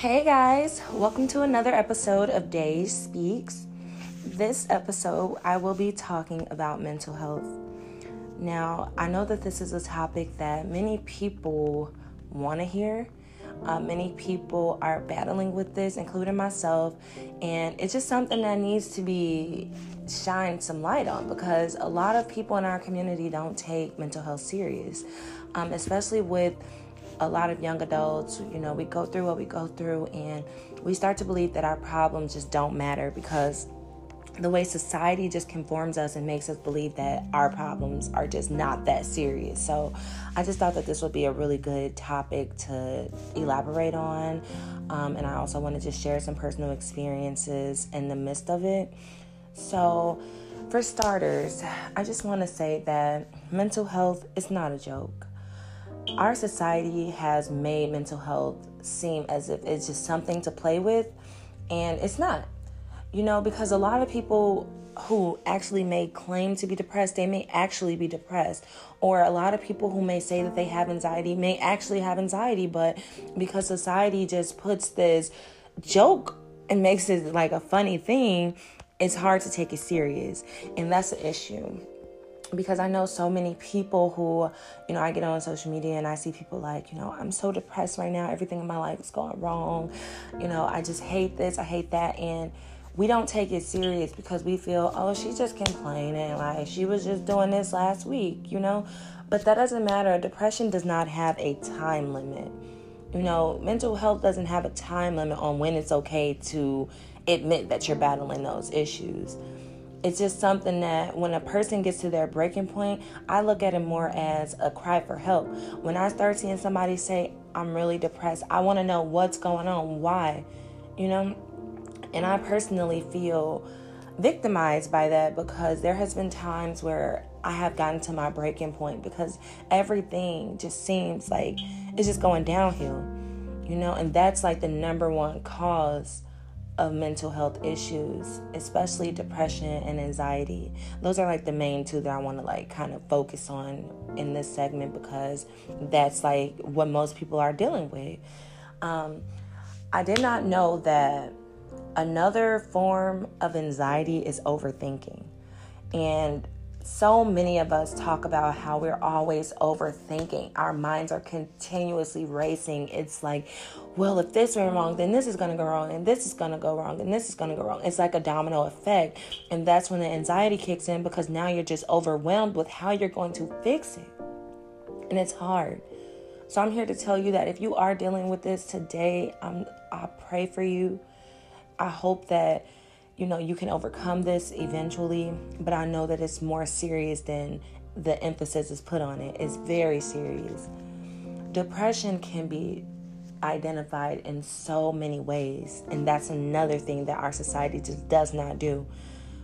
Hey guys, welcome to another episode of Daij Speaks. This episode, I will be talking about mental health. Now, I know that this is a topic that many people want to hear. Uh, many people are battling with this, including myself, and it's just something that needs to be shined some light on because a lot of people in our community don't take mental health serious, um, especially with a lot of young adults, you know, we go through what we go through and we start to believe that our problems just don't matter because the way society just conforms us and makes us believe that our problems are just not that serious. So I just thought that this would be a really good topic to elaborate on. Um, and I also want to just share some personal experiences in the midst of it. So, for starters, I just want to say that mental health is not a joke our society has made mental health seem as if it's just something to play with, and it's not. You know, because a lot of people who actually may claim to be depressed, they may actually be depressed. Or a lot of people who may say that they have anxiety may actually have anxiety, but because society just puts this joke and makes it like a funny thing, it's hard to take it serious. And that's the issue because I know so many people who, you know, I get on social media and I see people like, you know, I'm so depressed right now. Everything in my life is going wrong. You know, I just hate this, I hate that. And we don't take it serious because we feel, oh, she's just complaining. Like she was just doing this last week, you know? But that doesn't matter. Depression does not have a time limit. You know, mental health doesn't have a time limit on when it's okay to admit that you're battling those issues it's just something that when a person gets to their breaking point, I look at it more as a cry for help. When I start seeing somebody say, I'm really depressed, I want to know what's going on, why, you know? And I personally feel victimized by that because there has been times where I have gotten to my breaking point because everything just seems like it's just going downhill, you know? And that's like the number one cause of mental health issues, especially depression and anxiety. Those are like the main two that I want to like kind of focus on in this segment because that's like what most people are dealing with. Um, I did not know that another form of anxiety is overthinking. And so many of us talk about how we're always overthinking. Our minds are continuously racing. It's like, well, if this went wrong, then this is going to go wrong, and this is going to go wrong, and this is going to go wrong. It's like a domino effect. And that's when the anxiety kicks in because now you're just overwhelmed with how you're going to fix it. And it's hard. So I'm here to tell you that if you are dealing with this today, I'm, I pray for you. I hope that you know, you can overcome this eventually, but I know that it's more serious than the emphasis is put on it. It's very serious. Depression can be identified in so many ways, and that's another thing that our society just does not do.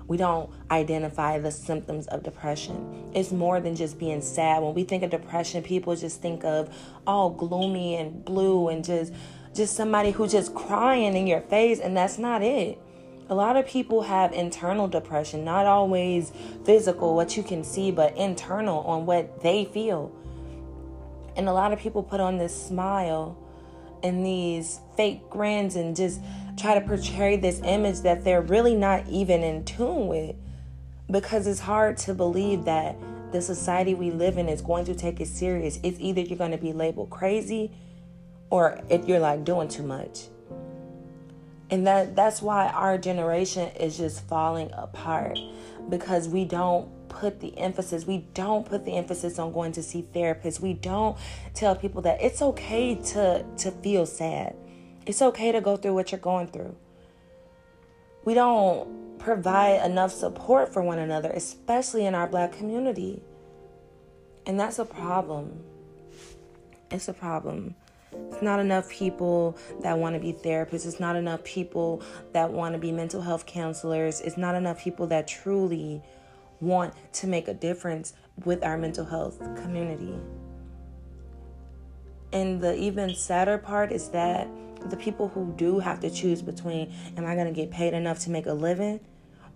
We don't identify the symptoms of depression. It's more than just being sad. When we think of depression, people just think of all gloomy and blue and just just somebody who's just crying in your face and that's not it a lot of people have internal depression, not always physical, what you can see, but internal on what they feel. And a lot of people put on this smile and these fake grins and just try to portray this image that they're really not even in tune with because it's hard to believe that the society we live in is going to take it serious. It's either you're going to be labeled crazy or if you're like doing too much and that that's why our generation is just falling apart because we don't put the emphasis we don't put the emphasis on going to see therapists. We don't tell people that it's okay to to feel sad. It's okay to go through what you're going through. We don't provide enough support for one another especially in our black community. And that's a problem. It's a problem it's not enough people that want to be therapists. It's not enough people that want to be mental health counselors. It's not enough people that truly want to make a difference with our mental health community. And the even sadder part is that the people who do have to choose between am I going to get paid enough to make a living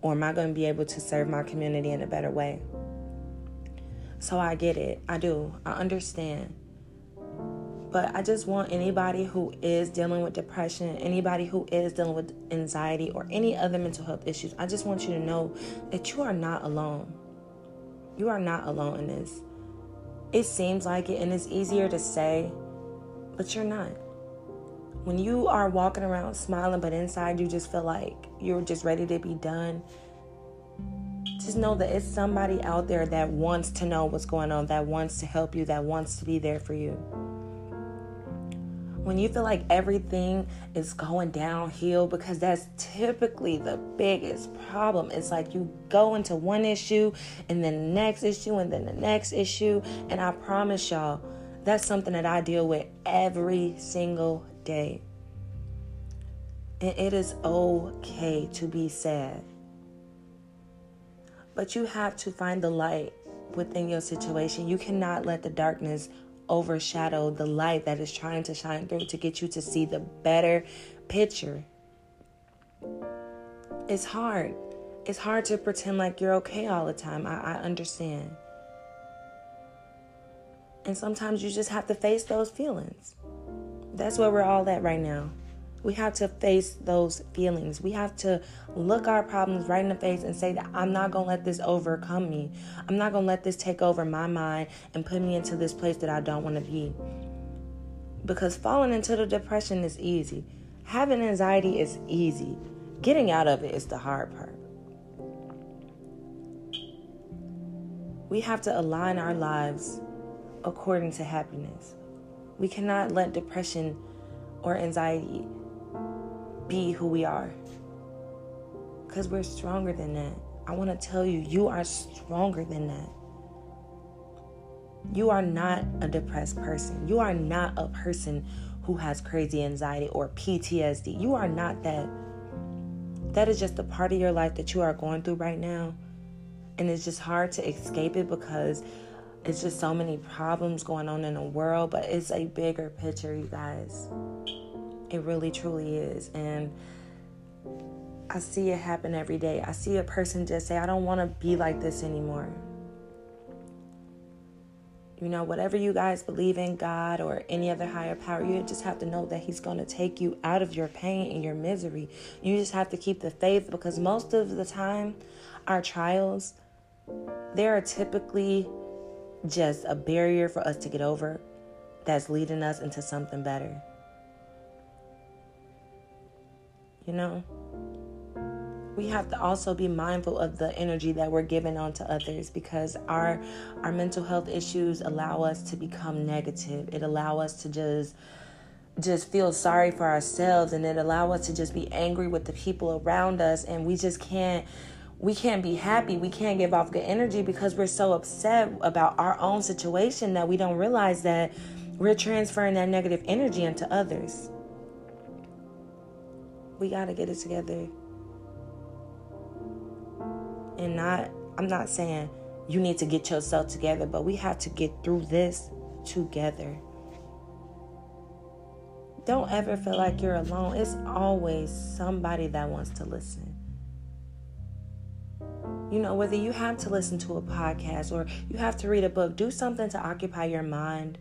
or am I going to be able to serve my community in a better way? So I get it. I do. I understand. But I just want anybody who is dealing with depression, anybody who is dealing with anxiety or any other mental health issues, I just want you to know that you are not alone. You are not alone in this. It seems like it, and it's easier to say, but you're not. When you are walking around smiling, but inside you just feel like you're just ready to be done, just know that it's somebody out there that wants to know what's going on, that wants to help you, that wants to be there for you. When you feel like everything is going downhill, because that's typically the biggest problem. It's like you go into one issue and then the next issue and then the next issue. And I promise y'all, that's something that I deal with every single day. And it is okay to be sad. But you have to find the light within your situation. You cannot let the darkness overshadow the light that is trying to shine through to get you to see the better picture. It's hard. It's hard to pretend like you're okay all the time. I, I understand. And sometimes you just have to face those feelings. That's where we're all at right now. We have to face those feelings. We have to look our problems right in the face and say that I'm not going to let this overcome me. I'm not going to let this take over my mind and put me into this place that I don't want to be. Because falling into the depression is easy. Having anxiety is easy. Getting out of it is the hard part. We have to align our lives according to happiness. We cannot let depression or anxiety be who we are. Because we're stronger than that. I want to tell you, you are stronger than that. You are not a depressed person. You are not a person who has crazy anxiety or PTSD. You are not that. That is just a part of your life that you are going through right now. And it's just hard to escape it because it's just so many problems going on in the world, but it's a bigger picture, you guys. It really, truly is. And I see it happen every day. I see a person just say, I don't want to be like this anymore. You know, whatever you guys believe in, God or any other higher power, you just have to know that He's going to take you out of your pain and your misery. You just have to keep the faith because most of the time, our trials, they are typically just a barrier for us to get over that's leading us into something better. You know? We have to also be mindful of the energy that we're giving onto others because our our mental health issues allow us to become negative. It allow us to just just feel sorry for ourselves and it allow us to just be angry with the people around us and we just can't we can't be happy. We can't give off good energy because we're so upset about our own situation that we don't realize that we're transferring that negative energy into others. We got to get it together. And not, I'm not saying you need to get yourself together, but we have to get through this together. Don't ever feel like you're alone. It's always somebody that wants to listen. You know, whether you have to listen to a podcast or you have to read a book, do something to occupy your mind.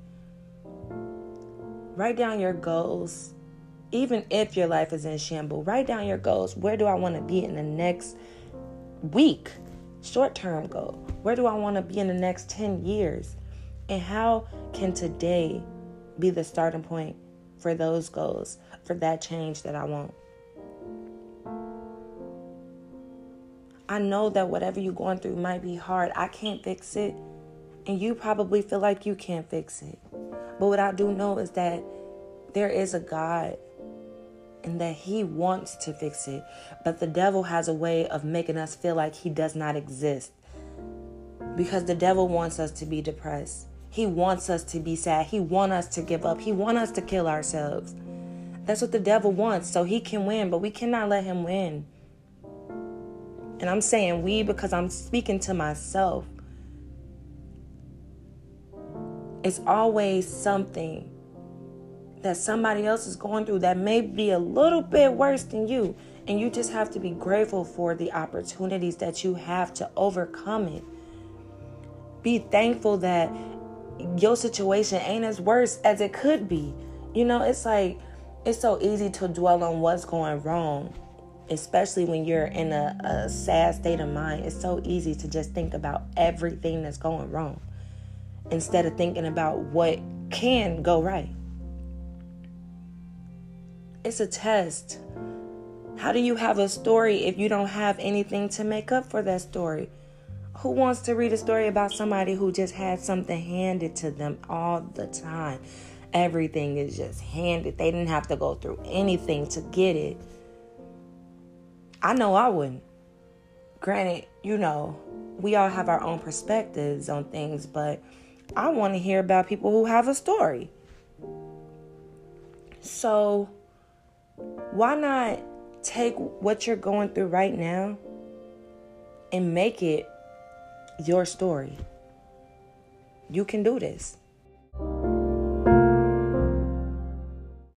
Write down your goals even if your life is in shambles, write down your goals. Where do I want to be in the next week? Short term goal. Where do I want to be in the next 10 years? And how can today be the starting point for those goals, for that change that I want? I know that whatever you're going through might be hard. I can't fix it. And you probably feel like you can't fix it. But what I do know is that there is a God and that he wants to fix it. But the devil has a way of making us feel like he does not exist. Because the devil wants us to be depressed. He wants us to be sad. He wants us to give up. He wants us to kill ourselves. That's what the devil wants. So he can win, but we cannot let him win. And I'm saying we because I'm speaking to myself. It's always something that somebody else is going through that may be a little bit worse than you. And you just have to be grateful for the opportunities that you have to overcome it. Be thankful that your situation ain't as worse as it could be. You know, it's like it's so easy to dwell on what's going wrong, especially when you're in a, a sad state of mind. It's so easy to just think about everything that's going wrong instead of thinking about what can go right. It's a test. How do you have a story if you don't have anything to make up for that story? Who wants to read a story about somebody who just had something handed to them all the time? Everything is just handed. They didn't have to go through anything to get it. I know I wouldn't. Granted, you know, we all have our own perspectives on things, but I want to hear about people who have a story. So, why not take what you're going through right now and make it your story? You can do this.